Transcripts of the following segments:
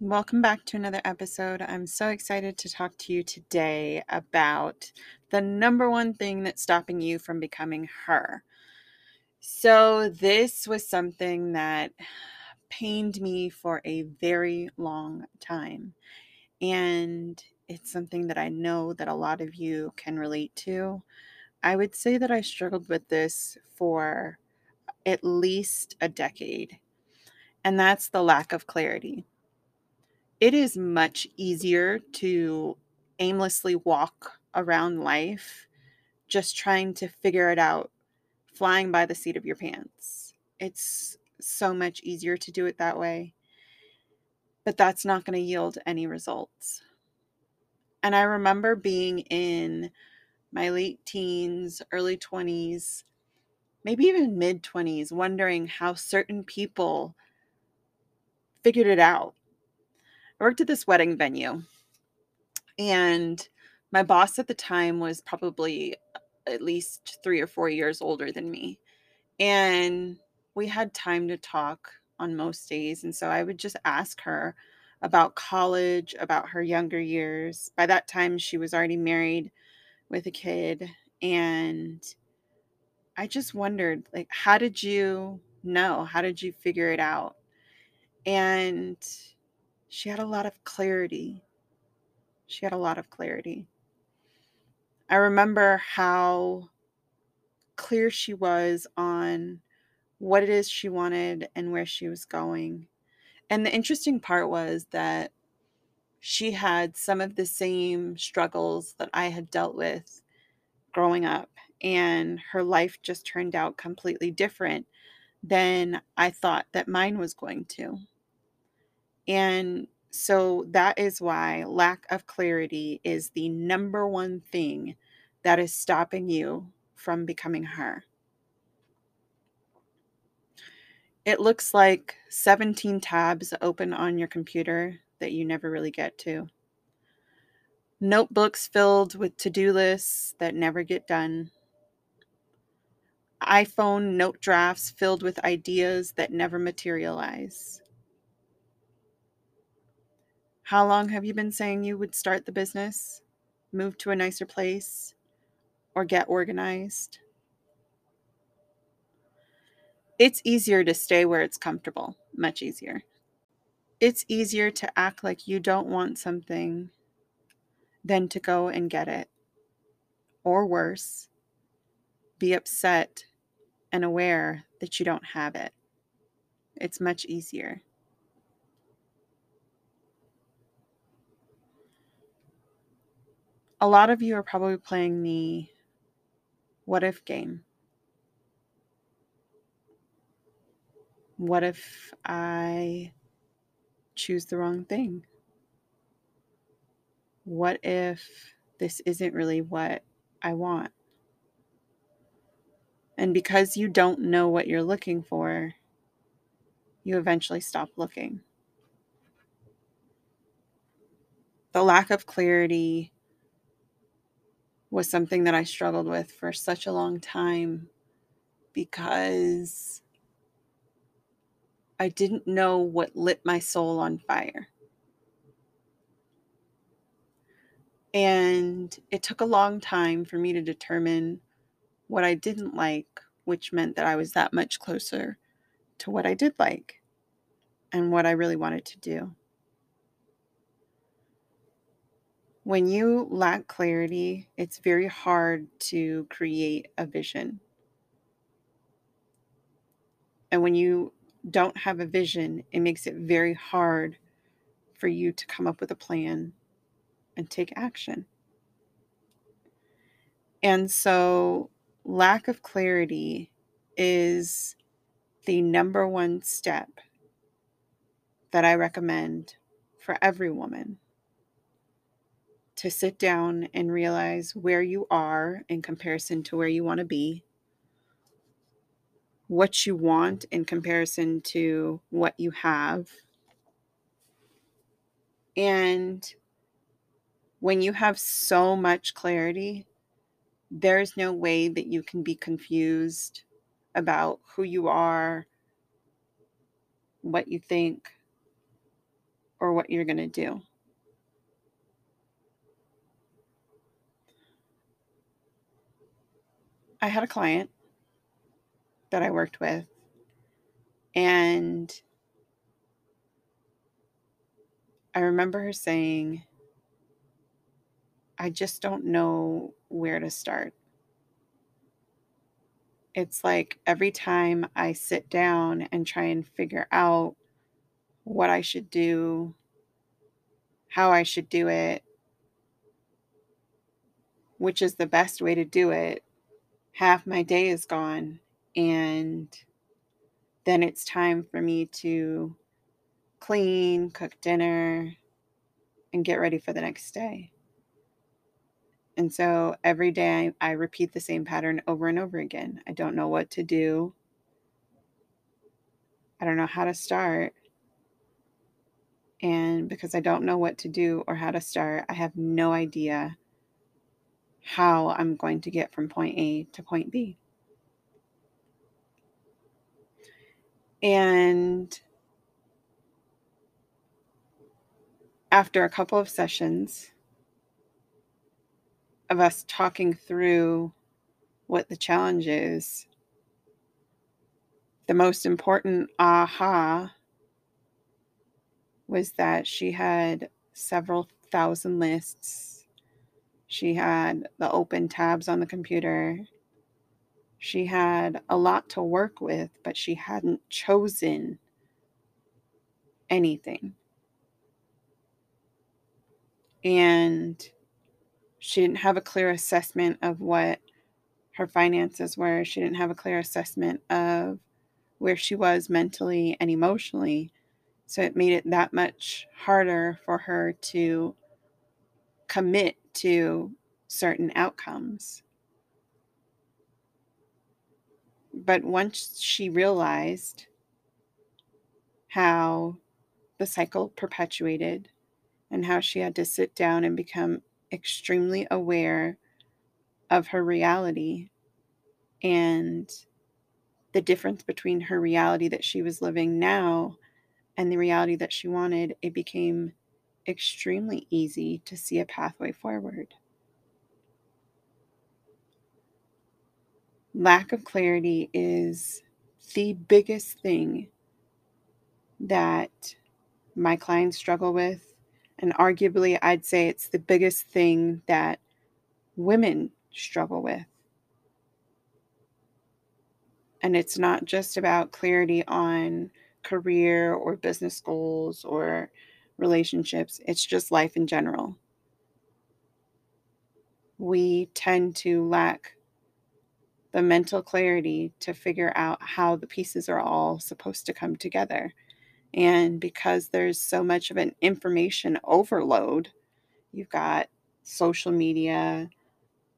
Welcome back to another episode. I'm so excited to talk to you today about the number one thing that's stopping you from becoming her. So, this was something that pained me for a very long time. And it's something that I know that a lot of you can relate to. I would say that I struggled with this for at least a decade, and that's the lack of clarity it is much easier to aimlessly walk around life just trying to figure it out, flying by the seat of your pants. It's so much easier to do it that way. But that's not going to yield any results. And I remember being in my late teens, early 20s, maybe even mid 20s, wondering how certain people figured it out I worked at this wedding venue, and my boss at the time was probably at least three or four years older than me. And we had time to talk on most days. And so I would just ask her about college, about her younger years. By that time, she was already married with a kid. And I just wondered, like, how did you know? How did you figure it out? And she had a lot of clarity. She had a lot of clarity. I remember how clear she was on what it is she wanted and where she was going. And the interesting part was that she had some of the same struggles that I had dealt with growing up, and her life just turned out completely different than I thought that mine was going to. And so that is why lack of clarity is the number one thing that is stopping you from becoming her. It looks like 17 tabs open on your computer that you never really get to. Notebooks filled with to do lists that never get done. iPhone note drafts filled with ideas that never materialize. How long have you been saying you would start the business, move to a nicer place, or get organized? It's easier to stay where it's comfortable, much easier. It's easier to act like you don't want something than to go and get it. Or worse, be upset and aware that you don't have it. It's much easier. A lot of you are probably playing the what if game. What if I choose the wrong thing? What if this isn't really what I want? And because you don't know what you're looking for, you eventually stop looking. The lack of clarity was something that I struggled with for such a long time because I didn't know what lit my soul on fire. And it took a long time for me to determine what I didn't like, which meant that I was that much closer to what I did like and what I really wanted to do. When you lack clarity, it's very hard to create a vision. And when you don't have a vision, it makes it very hard for you to come up with a plan and take action. And so, lack of clarity is the number one step that I recommend for every woman to sit down and realize where you are in comparison to where you want to be, what you want in comparison to what you have. And when you have so much clarity, there's no way that you can be confused about who you are, what you think, or what you're going to do. I had a client that I worked with, and I remember her saying, I just don't know where to start. It's like every time I sit down and try and figure out what I should do, how I should do it, which is the best way to do it, half my day is gone. And then it's time for me to clean, cook dinner, and get ready for the next day. And so every day I, I, repeat the same pattern over and over again. I don't know what to do. I don't know how to start. And because I don't know what to do or how to start, I have no idea how I'm going to get from point A to point B. And after a couple of sessions of us talking through what the challenge is, the most important aha was that she had several thousand lists. She had the open tabs on the computer. She had a lot to work with, but she hadn't chosen anything. And she didn't have a clear assessment of what her finances were. She didn't have a clear assessment of where she was mentally and emotionally. So it made it that much harder for her to commit to certain outcomes. But once she realized how the cycle perpetuated and how she had to sit down and become extremely aware of her reality and the difference between her reality that she was living now and the reality that she wanted, it became extremely easy to see a pathway forward. Lack of clarity is the biggest thing that my clients struggle with. And arguably, I'd say it's the biggest thing that women struggle with. And it's not just about clarity on career or business goals or relationships, it's just life in general. We tend to lack the mental clarity to figure out how the pieces are all supposed to come together. And because there's so much of an information overload, you've got social media,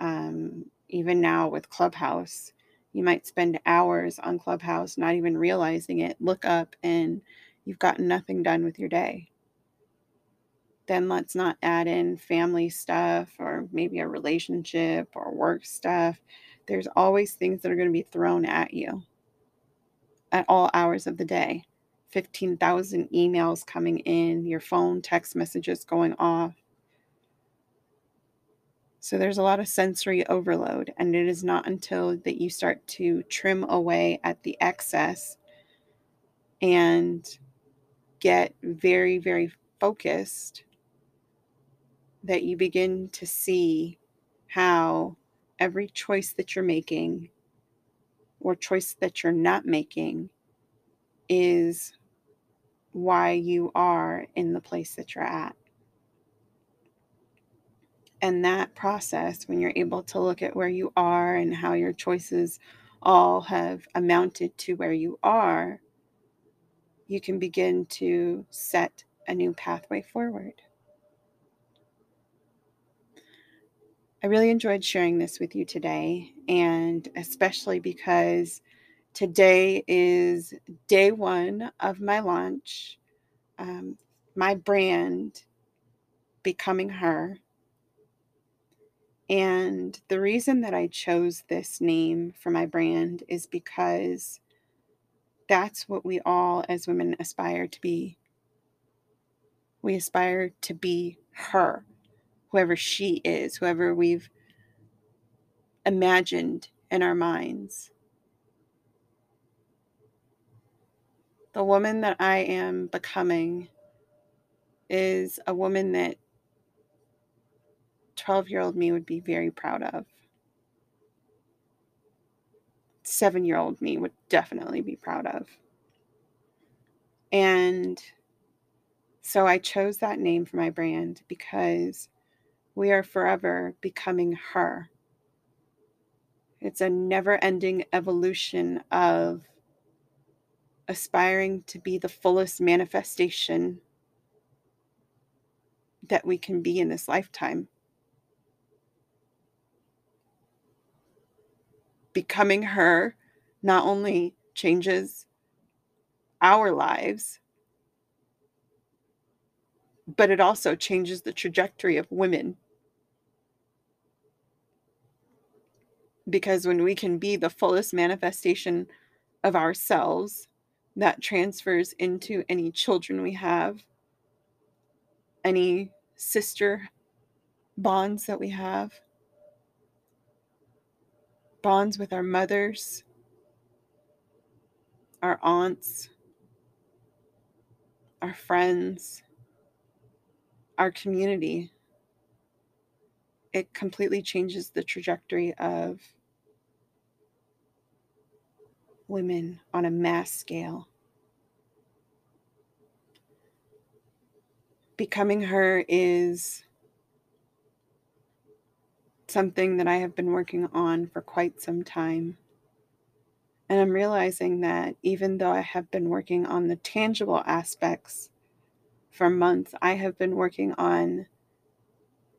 um, even now with Clubhouse, you might spend hours on Clubhouse not even realizing it, look up, and you've gotten nothing done with your day. Then let's not add in family stuff or maybe a relationship or work stuff. There's always things that are going to be thrown at you at all hours of the day. 15,000 emails coming in, your phone text messages going off. So there's a lot of sensory overload, and it is not until that you start to trim away at the excess and get very, very focused that you begin to see how every choice that you're making or choice that you're not making is why you are in the place that you're at and that process, when you're able to look at where you are and how your choices all have amounted to where you are, you can begin to set a new pathway forward. I really enjoyed sharing this with you today, and especially because today is day one of my launch, um, my brand, Becoming Her. And the reason that I chose this name for my brand is because that's what we all as women aspire to be. We aspire to be her, whoever she is, whoever we've imagined in our minds. The woman that I am becoming is a woman that 12 year old me would be very proud of. Seven year old me would definitely be proud of. And so I chose that name for my brand because we are forever becoming her. It's a never ending evolution of aspiring to be the fullest manifestation that we can be in this lifetime. Becoming her not only changes our lives, but it also changes the trajectory of women. Because when we can be the fullest manifestation of ourselves, that transfers into any children we have, any sister bonds that we have, bonds with our mothers, our aunts, our friends, our community. It completely changes the trajectory of women on a mass scale. Becoming her is something that I have been working on for quite some time. And I'm realizing that even though I have been working on the tangible aspects for months, I have been working on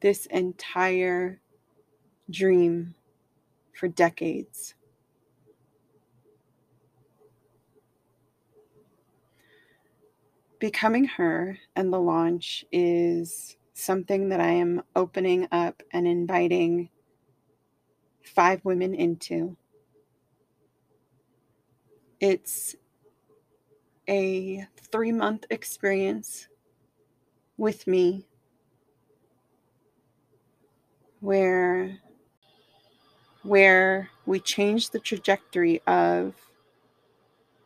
this entire dream for decades. Becoming Her and the launch is something that I am opening up and inviting five women into. It's a three month experience with me where where we change the trajectory of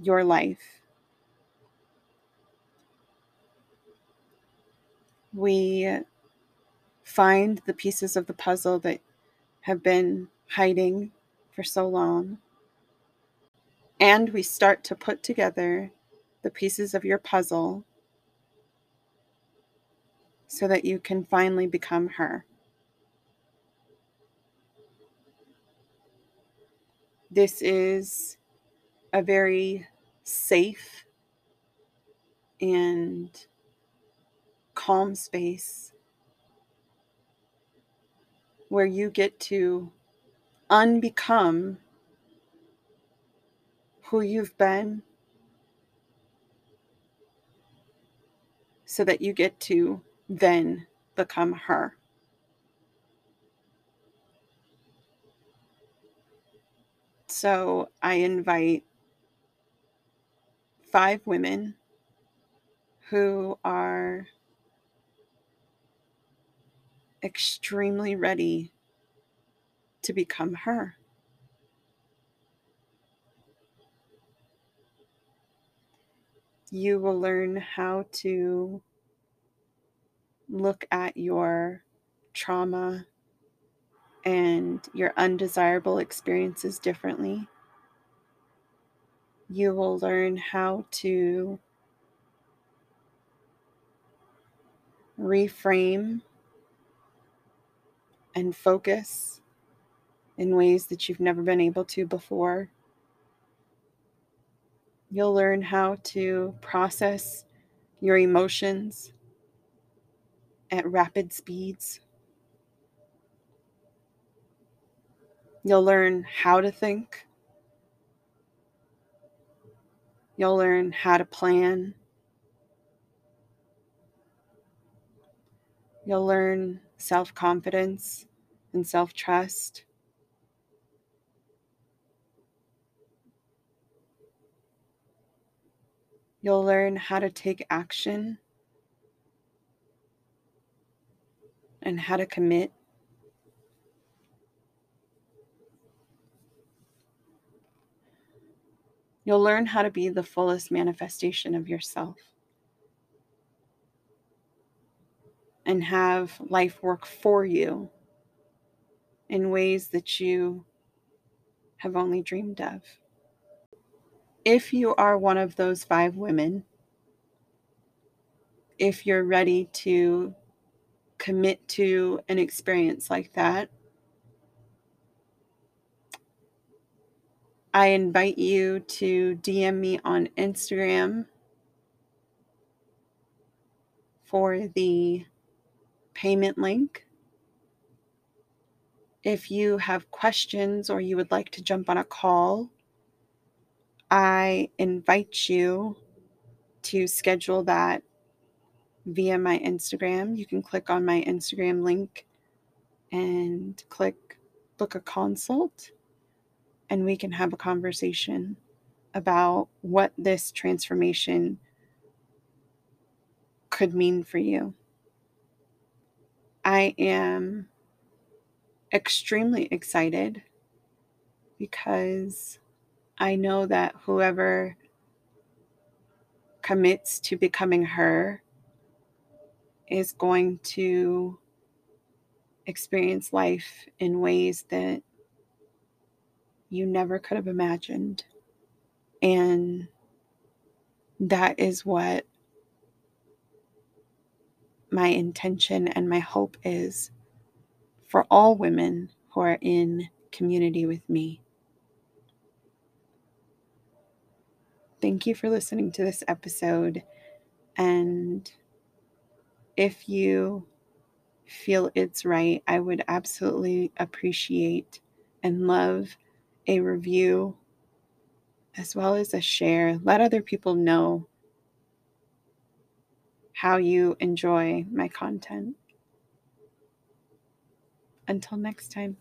your life we find the pieces of the puzzle that have been hiding for so long. And we start to put together the pieces of your puzzle so that you can finally become her. This is a very safe and calm space where you get to unbecome who you've been so that you get to then become her. So I invite five women who are extremely ready to become her. You will learn how to look at your trauma and your undesirable experiences differently. You will learn how to reframe and focus in ways that you've never been able to before. You'll learn how to process your emotions at rapid speeds. You'll learn how to think. You'll learn how to plan. You'll learn self confidence and self trust. You'll learn how to take action and how to commit. You'll learn how to be the fullest manifestation of yourself and have life work for you in ways that you have only dreamed of. If you are one of those five women, if you're ready to commit to an experience like that, I invite you to DM me on Instagram for the payment link. If you have questions or you would like to jump on a call, I invite you to schedule that via my Instagram. You can click on my Instagram link and click book a consult, and we can have a conversation about what this transformation could mean for you. I am extremely excited because I know that whoever commits to becoming her is going to experience life in ways that you never could have imagined. And that is what my intention and my hope is for all women who are in community with me. Thank you for listening to this episode. And if you feel it's right, I would absolutely appreciate and love a review as well as a share. Let other people know how you enjoy my content. Until next time.